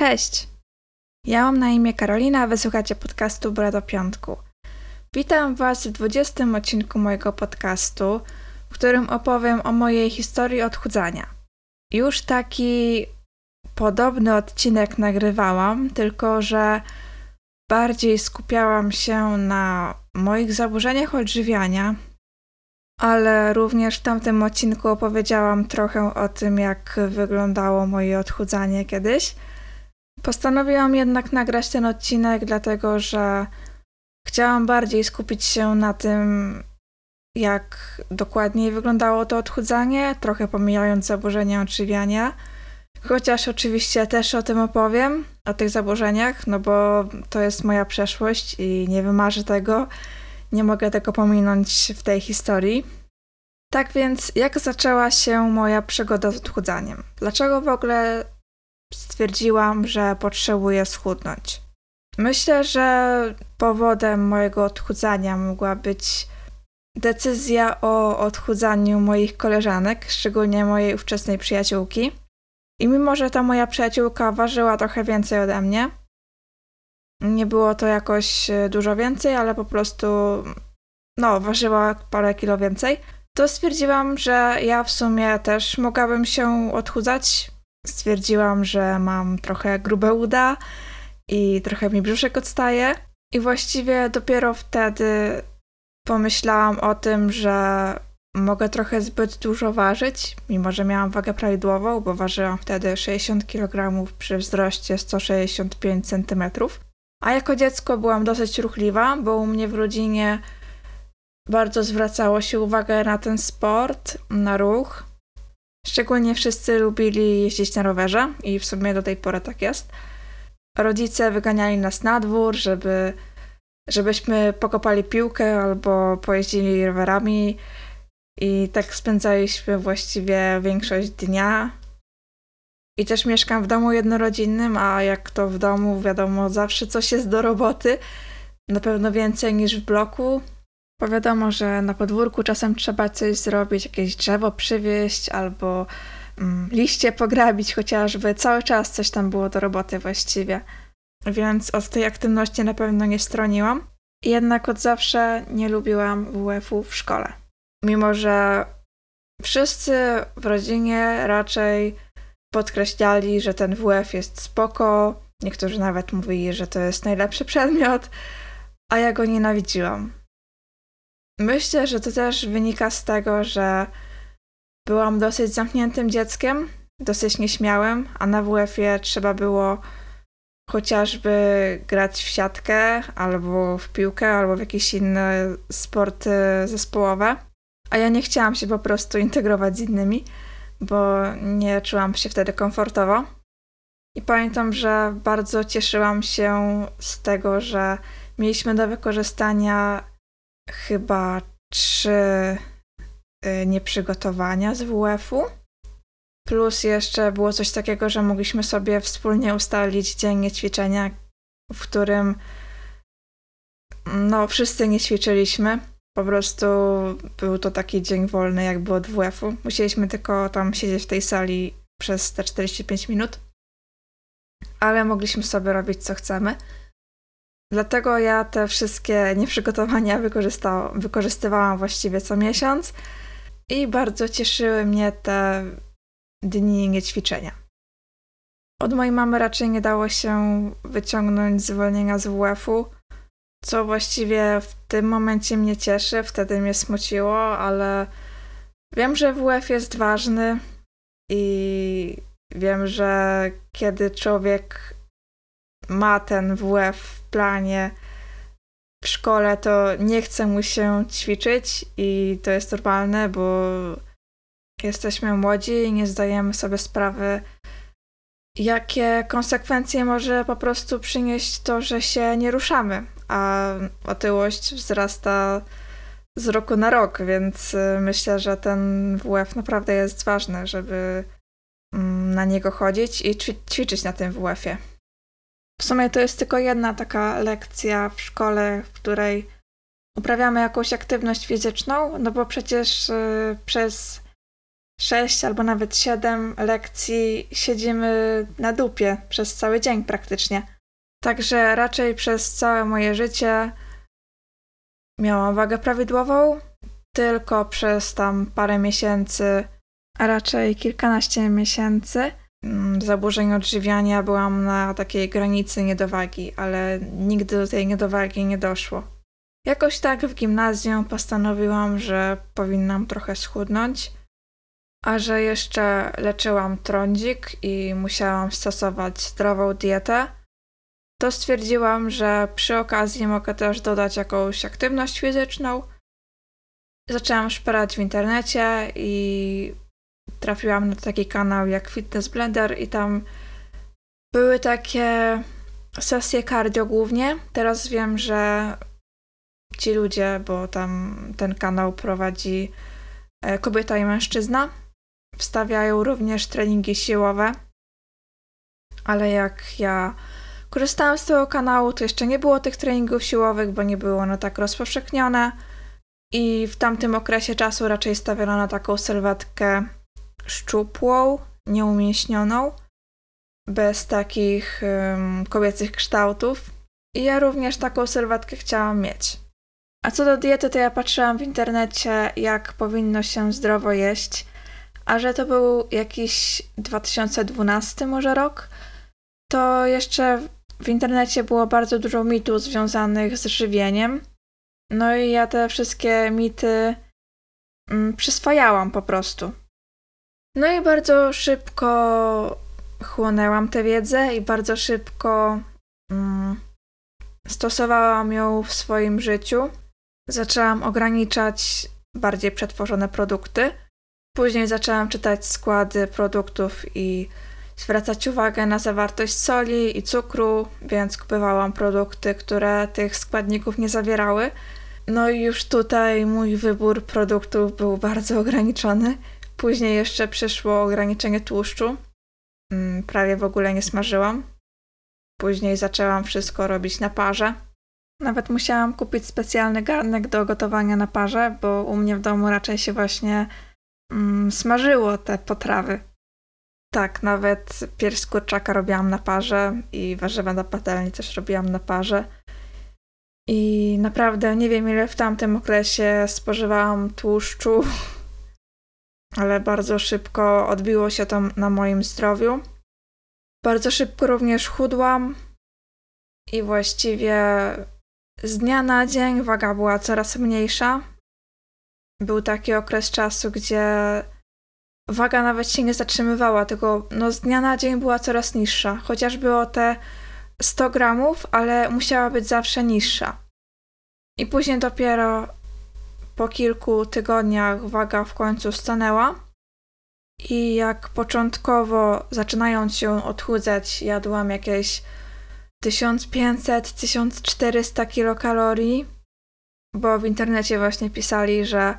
Cześć! Ja mam na imię Karolina, a wysłuchacie podcastu Bora do Piątku. Witam Was w 20 odcinku mojego podcastu, w którym opowiem o mojej historii odchudzania. Już taki podobny odcinek nagrywałam, tylko że bardziej skupiałam się na moich zaburzeniach odżywiania, ale również w tamtym odcinku opowiedziałam trochę o tym, jak wyglądało moje odchudzanie kiedyś. Postanowiłam jednak nagrać ten odcinek, dlatego że chciałam bardziej skupić się na tym, jak dokładniej wyglądało to odchudzanie, trochę pomijając zaburzenia odżywiania. Chociaż oczywiście też o tym opowiem, o tych zaburzeniach, no bo to jest moja przeszłość i nie wymarzę tego. Nie mogę tego pominąć w tej historii. Tak więc, jak zaczęła się moja przygoda z odchudzaniem? Dlaczego w ogóle stwierdziłam, że potrzebuję schudnąć? Myślę, że powodem mojego odchudzania mogła być decyzja o odchudzaniu moich koleżanek, szczególnie mojej ówczesnej przyjaciółki. I mimo, że ta moja przyjaciółka ważyła trochę więcej ode mnie, nie było to jakoś e, dużo więcej, ale po prostu, no, ważyła parę kilo więcej, to stwierdziłam, że ja w sumie też mogłabym się odchudzać. Stwierdziłam, że mam trochę grube uda i trochę mi brzuszek odstaje. I właściwie dopiero wtedy pomyślałam o tym, że mogę trochę zbyt dużo ważyć, mimo że miałam wagę prawidłową, bo ważyłam wtedy 60 kg przy wzroście 165 cm. A jako dziecko byłam dosyć ruchliwa, bo u mnie w rodzinie bardzo zwracało się uwagę na ten sport, na ruch. Szczególnie wszyscy lubili jeździć na rowerze i w sumie do tej pory tak jest. Rodzice wyganiali nas na dwór, żeby, żebyśmy pokopali piłkę albo pojeździli rowerami i tak spędzaliśmy właściwie większość dnia. I też mieszkam w domu jednorodzinnym, a jak to w domu, wiadomo, zawsze coś jest do roboty. Na pewno więcej niż w bloku, bo wiadomo, że na podwórku czasem trzeba coś zrobić, jakieś drzewo przywieźć albo mm, liście pograbić chociażby. Cały czas coś tam było do roboty właściwie. Więc od tej aktywności na pewno nie stroniłam. Jednak od zawsze nie lubiłam WF-u w szkole. Mimo, że wszyscy w rodzinie raczej podkreślali, że ten WF jest spoko. Niektórzy nawet mówili, że to jest najlepszy przedmiot, a ja go nienawidziłam. Myślę, że to też wynika z tego, że byłam dosyć zamkniętym dzieckiem, dosyć nieśmiałym, a na WF-ie trzeba było chociażby grać w siatkę, albo w piłkę, albo w jakieś inne sporty zespołowe. A ja nie chciałam się po prostu integrować z innymi, bo nie czułam się wtedy komfortowo. I pamiętam, że bardzo cieszyłam się z tego, że mieliśmy do wykorzystania chyba trzy y, nieprzygotowania z WF-u. Plus jeszcze było coś takiego, że mogliśmy sobie wspólnie ustalić dziennie ćwiczenia, w którym no wszyscy nie ćwiczyliśmy. Po prostu był to taki dzień wolny jakby od WF-u. Musieliśmy tylko tam siedzieć w tej sali przez te 45 minut. Ale mogliśmy sobie robić co chcemy. Dlatego ja te wszystkie nieprzygotowania wykorzystywałam właściwie co miesiąc i bardzo cieszyły mnie te dni niećwiczenia. Od mojej mamy raczej nie dało się wyciągnąć zwolnienia z WF-u, co właściwie w tym momencie mnie cieszy, wtedy mnie smuciło, ale wiem, że WF jest ważny i wiem, że kiedy człowiek ma ten WF planie w szkole, to nie chce mu się ćwiczyć i to jest normalne, bo jesteśmy młodzi i nie zdajemy sobie sprawy, jakie konsekwencje może po prostu przynieść to, że się nie ruszamy, a otyłość wzrasta z roku na rok, więc y, myślę, że ten WF naprawdę jest ważny, żeby mm, na niego chodzić i ćwiczyć na tym WF-ie. W sumie to jest tylko jedna taka lekcja w szkole, w której uprawiamy jakąś aktywność fizyczną, no bo przecież y, przez 6 albo nawet 7 lekcji siedzimy na dupie przez cały dzień praktycznie. Także raczej przez całe moje życie miałam wagę prawidłową, tylko przez tam parę miesięcy, a raczej kilkanaście miesięcy zaburzeń odżywiania byłam na takiej granicy niedowagi, ale nigdy do tej niedowagi nie doszło. Jakoś tak w gimnazjum postanowiłam, że powinnam trochę schudnąć, a że jeszcze leczyłam trądzik i musiałam stosować zdrową dietę, to stwierdziłam, że przy okazji mogę też dodać jakąś aktywność fizyczną. Zaczęłam szperać w internecie i trafiłam na taki kanał jak Fitness Blender i tam były takie sesje cardio głównie. Teraz wiem, że ci ludzie, bo tam ten kanał prowadzi e, kobieta i mężczyzna, wstawiają również treningi siłowe. Ale jak ja korzystałam z tego kanału, to jeszcze nie było tych treningów siłowych, bo nie było ono tak rozpowszechnione. I w tamtym okresie czasu raczej stawiano na taką sylwetkę szczupłą, nieumięśnioną, bez takich um, kobiecych kształtów. I ja również taką sylwetkę chciałam mieć. A co do diety, to ja patrzyłam w internecie, jak powinno się zdrowo jeść, a że to był jakiś 2012 może rok, to jeszcze w internecie było bardzo dużo mitów związanych z żywieniem. No i ja te wszystkie mity mm, przyswajałam po prostu. No i bardzo szybko chłonęłam tę wiedzę i bardzo szybko mm, stosowałam ją w swoim życiu. Zaczęłam ograniczać bardziej przetworzone produkty. Później zaczęłam czytać składy produktów i zwracać uwagę na zawartość soli i cukru, więc kupowałam produkty, które tych składników nie zawierały. No i już tutaj mój wybór produktów był bardzo ograniczony. Później jeszcze przyszło ograniczenie tłuszczu. Mm, prawie w ogóle nie smażyłam. Później zaczęłam wszystko robić na parze. Nawet musiałam kupić specjalny garnek do gotowania na parze, bo u mnie w domu raczej się właśnie mm, smażyło te potrawy. Tak, nawet pierś kurczaka robiłam na parze i warzywa na patelni też robiłam na parze. I naprawdę nie wiem, ile w tamtym okresie spożywałam tłuszczu, ale bardzo szybko odbiło się to na moim zdrowiu. Bardzo szybko również chudłam i właściwie z dnia na dzień waga była coraz mniejsza. Był taki okres czasu, gdzie waga nawet się nie zatrzymywała, tylko no, z dnia na dzień była coraz niższa. Chociaż było te 100 gramów, ale musiała być zawsze niższa. I później dopiero po kilku tygodniach waga w końcu stanęła. I jak początkowo, zaczynając się odchudzać, jadłam jakieś 1500-1400 kilokalorii, bo w internecie właśnie pisali, że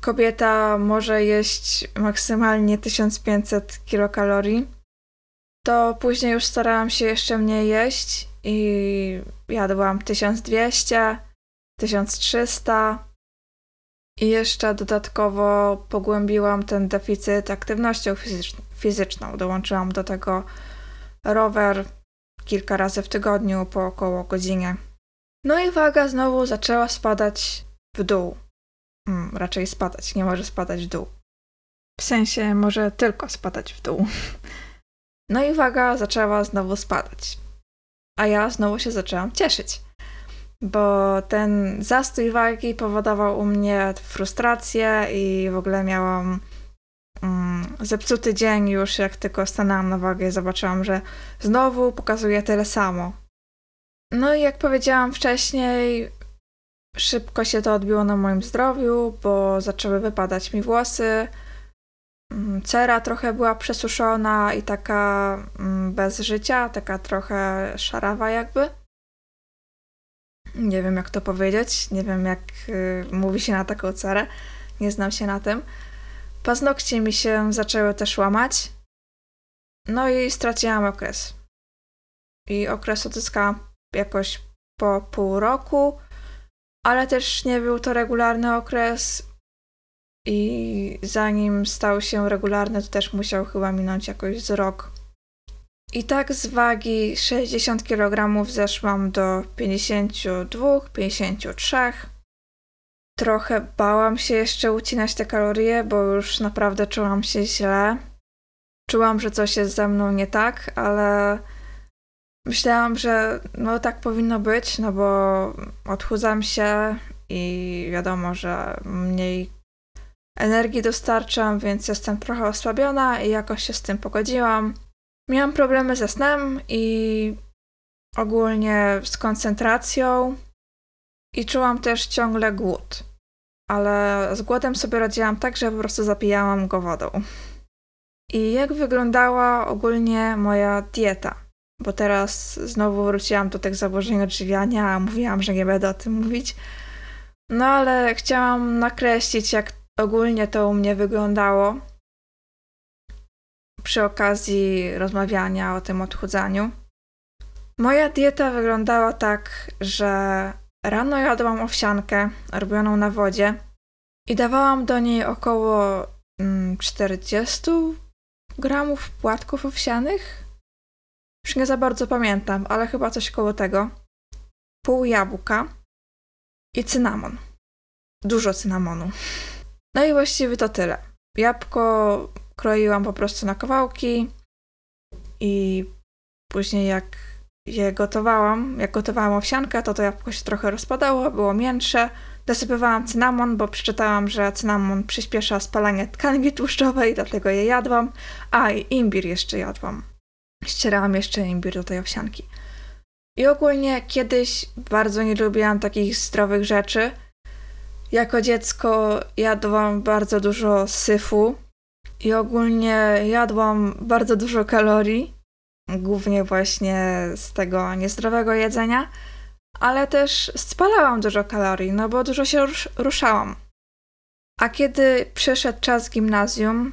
kobieta może jeść maksymalnie 1500 kilokalorii, to później już starałam się jeszcze mniej jeść i jadłam 1200, 1300 i jeszcze dodatkowo pogłębiłam ten deficyt aktywnością fizyczną. Dołączyłam do tego rower kilka razy w tygodniu po około godzinie. No i waga znowu zaczęła spadać w dół. Hmm, raczej spadać, nie może spadać w dół. W sensie może tylko spadać w dół. No i waga zaczęła znowu spadać. A ja znowu się zaczęłam cieszyć, bo ten zastój wagi powodował u mnie frustrację i w ogóle miałam mm, zepsuty dzień już, jak tylko stanęłam na wagę i zobaczyłam, że znowu pokazuje tyle samo. No i jak powiedziałam wcześniej, szybko się to odbiło na moim zdrowiu, bo zaczęły wypadać mi włosy. Mm, cera trochę była przesuszona i taka mm, bez życia, taka trochę szarawa jakby. Nie wiem jak to powiedzieć, nie wiem jak y, mówi się na taką cerę, nie znam się na tym. Paznokcie mi się zaczęły też łamać. No i straciłam okres. I okres odzyskałam jakoś po pół roku, ale też nie był to regularny okres. i zanim stał się regularny, to też musiał chyba minąć jakoś z rok. I tak z wagi 60 kg zeszłam do 52-53. Trochę bałam się jeszcze ucinać te kalorie, bo już naprawdę czułam się źle. Czułam, że coś jest ze mną nie tak, ale myślałam, że no tak powinno być, no bo odchudzam się i wiadomo, że mniej energii dostarczam, więc jestem trochę osłabiona i jakoś się z tym pogodziłam. Miałam problemy ze snem i ogólnie z koncentracją i czułam też ciągle głód. Ale z głodem sobie radziłam tak, że po prostu zapijałam go wodą. I jak wyglądała ogólnie moja dieta? Bo teraz znowu wróciłam do tych zaburzeń odżywiania, a mówiłam, że nie będę o tym mówić. No ale chciałam nakreślić, jak ogólnie to u mnie wyglądało przy okazji rozmawiania o tym odchudzaniu. Moja dieta wyglądała tak, że rano jadłam owsiankę robioną na wodzie i dawałam do niej około 40 mm, gramów płatków owsianych. Już nie za bardzo pamiętam, ale chyba coś koło tego. Pół jabłka i cynamon. Dużo cynamonu. No i właściwie to tyle. Jabłko kroiłam po prostu na kawałki i później jak je gotowałam, jak gotowałam owsiankę, to to jabłko się trochę rozpadało, było miększe. Dosypywałam cynamon, bo przeczytałam, że cynamon przyspiesza spalanie tkanki tłuszczowej, dlatego je jadłam. A, i imbir jeszcze jadłam. Ścierałam jeszcze imbir do tej owsianki. I ogólnie kiedyś bardzo nie lubiłam takich zdrowych rzeczy. Jako dziecko jadłam bardzo dużo syfu, i ogólnie jadłam bardzo dużo kalorii, głównie właśnie z tego niezdrowego jedzenia, ale też spalałam dużo kalorii, no bo dużo się rusz ruszałam. A kiedy przyszedł czas gimnazjum,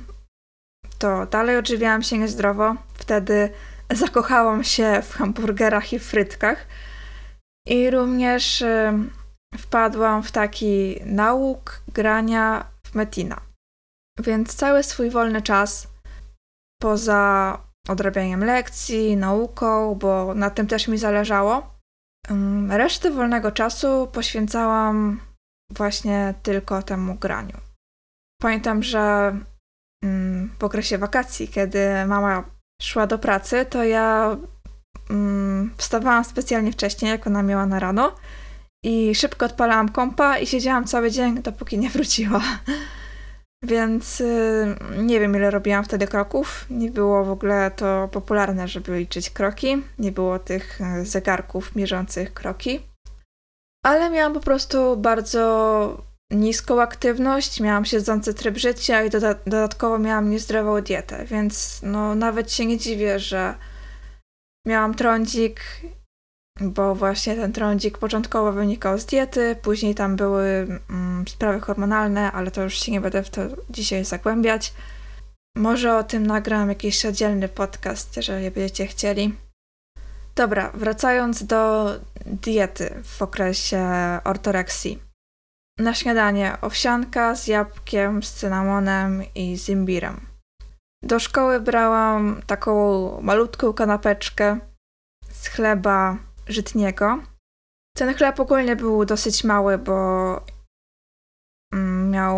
to dalej odżywiałam się niezdrowo. Wtedy zakochałam się w hamburgerach i frytkach. I również y, wpadłam w taki nauk grania w Metina. Więc cały swój wolny czas, poza odrabianiem lekcji, nauką, bo na tym też mi zależało, resztę wolnego czasu poświęcałam właśnie tylko temu graniu. Pamiętam, że w okresie wakacji, kiedy mama szła do pracy, to ja wstawałam specjalnie wcześniej, jak ona miała na rano i szybko odpalałam kompa i siedziałam cały dzień, dopóki nie wróciła. Więc y, nie wiem, ile robiłam wtedy kroków. Nie było w ogóle to popularne, żeby liczyć kroki. Nie było tych y, zegarków mierzących kroki. Ale miałam po prostu bardzo niską aktywność, miałam siedzący tryb życia i doda dodatkowo miałam niezdrową dietę, więc no nawet się nie dziwię, że miałam trądzik bo właśnie ten trądzik początkowo wynikał z diety, później tam były mm, sprawy hormonalne, ale to już się nie będę w to dzisiaj zagłębiać. Może o tym nagram jakiś oddzielny podcast, jeżeli będziecie chcieli. Dobra, wracając do diety w okresie ortoreksji. Na śniadanie owsianka z jabłkiem, z cynamonem i z imbirem. Do szkoły brałam taką malutką kanapeczkę z chleba, żytniego. Ten chleb ogólnie był dosyć mały, bo mm, miał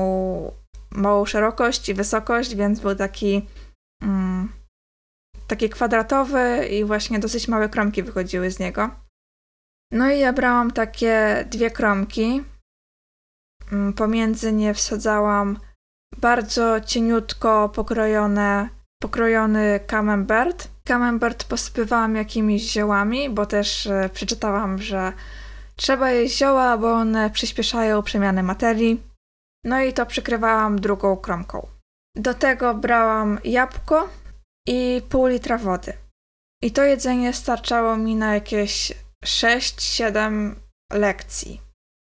małą szerokość i wysokość, więc był taki mm, taki kwadratowy i właśnie dosyć małe kromki wychodziły z niego. No i ja brałam takie dwie kromki. Mm, pomiędzy nie wsadzałam bardzo cieniutko pokrojone, pokrojony camembert Camembert posypywałam jakimiś ziołami, bo też e, przeczytałam, że trzeba jeść zioła, bo one przyspieszają przemianę materii. No i to przykrywałam drugą kromką. Do tego brałam jabłko i pół litra wody. I to jedzenie starczało mi na jakieś 6-7 lekcji.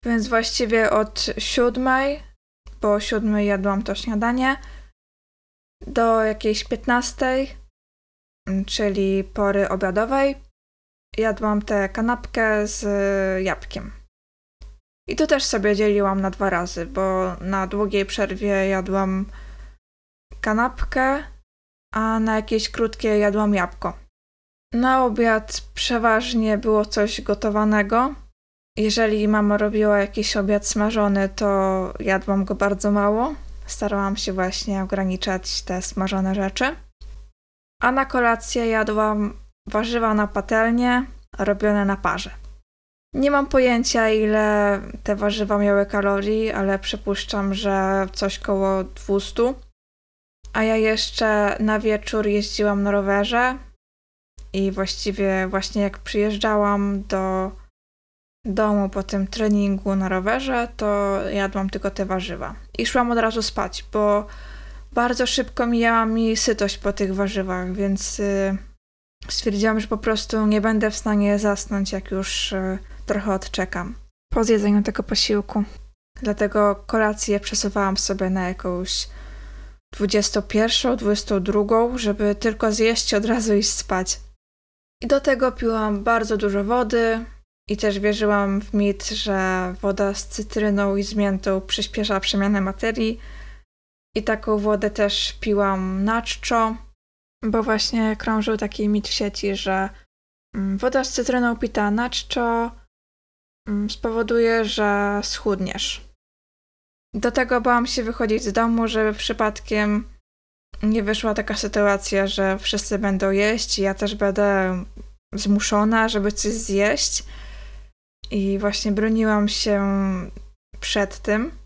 Więc właściwie od siódmej, bo o siódmej jadłam to śniadanie, do jakiejś piętnastej czyli pory obiadowej, jadłam tę kanapkę z jabłkiem. I to też sobie dzieliłam na dwa razy, bo na długiej przerwie jadłam kanapkę, a na jakiejś krótkiej jadłam jabłko. Na obiad przeważnie było coś gotowanego. Jeżeli mama robiła jakiś obiad smażony, to jadłam go bardzo mało. Starałam się właśnie ograniczać te smażone rzeczy. A na kolację jadłam warzywa na patelnię, robione na parze. Nie mam pojęcia, ile te warzywa miały kalorii, ale przypuszczam, że coś koło 200. A ja jeszcze na wieczór jeździłam na rowerze i właściwie właśnie jak przyjeżdżałam do domu po tym treningu na rowerze, to jadłam tylko te warzywa. I szłam od razu spać, bo bardzo szybko mijała mi sytość po tych warzywach, więc y, stwierdziłam, że po prostu nie będę w stanie zasnąć, jak już y, trochę odczekam po zjedzeniu tego posiłku. Dlatego kolację przesuwałam sobie na jakąś 21, 22, żeby tylko zjeść od razu iść spać. I do tego piłam bardzo dużo wody i też wierzyłam w mit, że woda z cytryną i z miętą przyspiesza przemianę materii. I taką wodę też piłam na czczo, bo właśnie krążył taki mit w sieci, że mm, woda z cytryną pita na czczo mm, spowoduje, że schudniesz. Do tego bałam się wychodzić z domu, żeby przypadkiem nie wyszła taka sytuacja, że wszyscy będą jeść i ja też będę zmuszona, żeby coś zjeść. I właśnie broniłam się przed tym.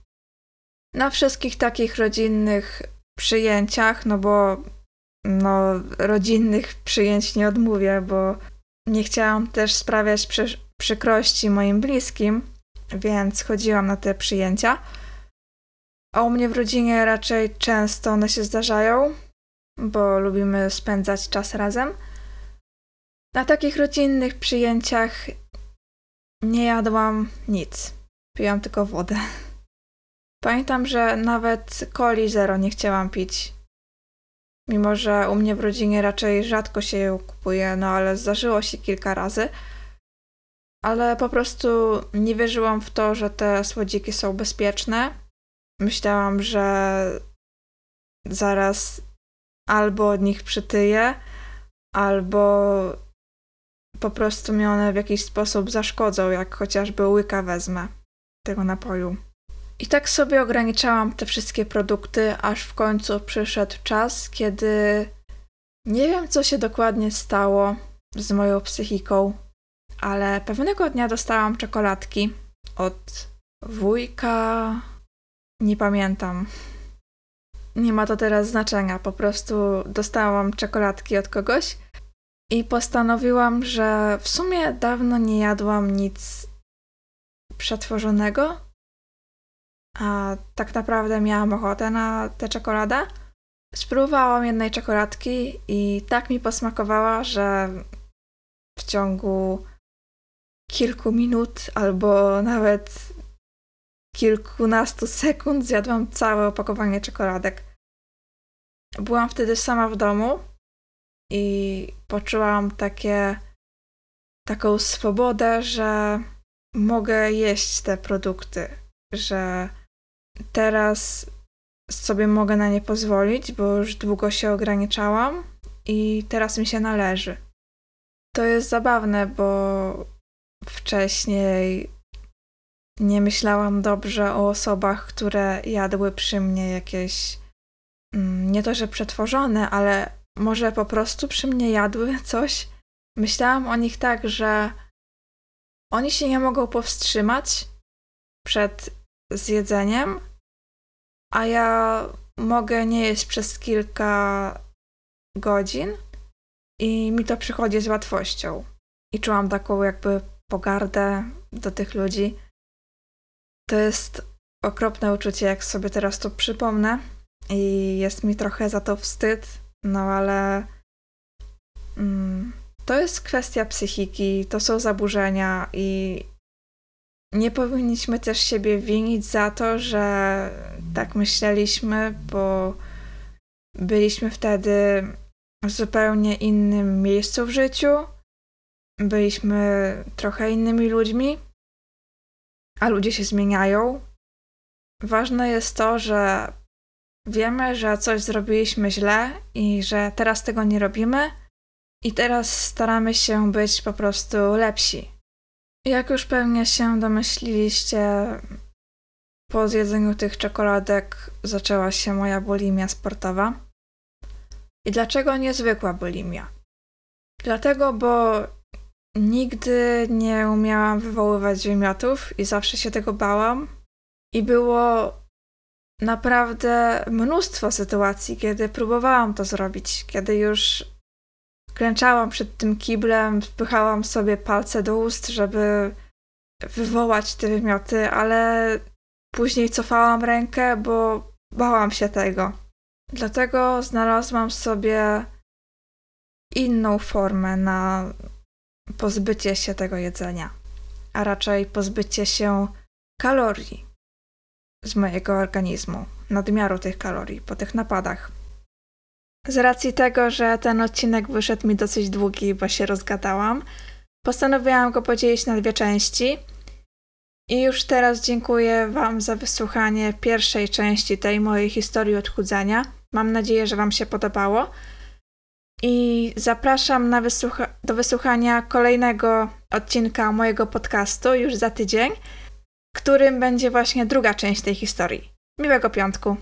Na wszystkich takich rodzinnych przyjęciach, no bo no, rodzinnych przyjęć nie odmówię, bo nie chciałam też sprawiać przy, przykrości moim bliskim, więc chodziłam na te przyjęcia. A u mnie w rodzinie raczej często one się zdarzają, bo lubimy spędzać czas razem. Na takich rodzinnych przyjęciach nie jadłam nic. Piłam tylko wodę. Pamiętam, że nawet coli zero nie chciałam pić. Mimo, że u mnie w rodzinie raczej rzadko się ją kupuje, no ale zdarzyło się kilka razy. Ale po prostu nie wierzyłam w to, że te słodziki są bezpieczne myślałam, że zaraz albo od nich przytyję, albo po prostu mi one w jakiś sposób zaszkodzą, jak chociażby łyka wezmę tego napoju. I tak sobie ograniczałam te wszystkie produkty, aż w końcu przyszedł czas, kiedy nie wiem, co się dokładnie stało z moją psychiką, ale pewnego dnia dostałam czekoladki od wujka, nie pamiętam. Nie ma to teraz znaczenia. Po prostu dostałam czekoladki od kogoś i postanowiłam, że w sumie dawno nie jadłam nic przetworzonego. A tak naprawdę miałam ochotę na tę czekoladę. Spróbowałam jednej czekoladki i tak mi posmakowała, że w ciągu kilku minut albo nawet kilkunastu sekund zjadłam całe opakowanie czekoladek. Byłam wtedy sama w domu i poczułam takie, taką swobodę, że mogę jeść te produkty, że teraz sobie mogę na nie pozwolić, bo już długo się ograniczałam i teraz mi się należy. To jest zabawne, bo wcześniej nie myślałam dobrze o osobach, które jadły przy mnie jakieś mm, nie to, że przetworzone, ale może po prostu przy mnie jadły coś. Myślałam o nich tak, że oni się nie mogą powstrzymać przed zjedzeniem, a ja mogę nie jeść przez kilka godzin i mi to przychodzi z łatwością. I czułam taką jakby pogardę do tych ludzi to jest okropne uczucie, jak sobie teraz to przypomnę. I jest mi trochę za to wstyd, no ale mm, to jest kwestia psychiki, to są zaburzenia i nie powinniśmy też siebie winić za to, że tak myśleliśmy, bo byliśmy wtedy w zupełnie innym miejscu w życiu. Byliśmy trochę innymi ludźmi a ludzie się zmieniają. Ważne jest to, że wiemy, że coś zrobiliśmy źle i że teraz tego nie robimy i teraz staramy się być po prostu lepsi. Jak już pewnie się domyśliliście, po zjedzeniu tych czekoladek zaczęła się moja bulimia sportowa. I dlaczego niezwykła bulimia? Dlatego, bo nigdy nie umiałam wywoływać wymiotów i zawsze się tego bałam. I było naprawdę mnóstwo sytuacji, kiedy próbowałam to zrobić, kiedy już klęczałam przed tym kiblem, wpychałam sobie palce do ust, żeby wywołać te wymioty, ale później cofałam rękę, bo bałam się tego. Dlatego znalazłam sobie inną formę na pozbycie się tego jedzenia, a raczej pozbycie się kalorii z mojego organizmu, nadmiaru tych kalorii po tych napadach. Z racji tego, że ten odcinek wyszedł mi dosyć długi, bo się rozgadałam, postanowiłam go podzielić na dwie części. I już teraz dziękuję Wam za wysłuchanie pierwszej części tej mojej historii odchudzania. Mam nadzieję, że Wam się podobało. I zapraszam wysłucha do wysłuchania kolejnego odcinka mojego podcastu już za tydzień, którym będzie właśnie druga część tej historii. Miłego piątku.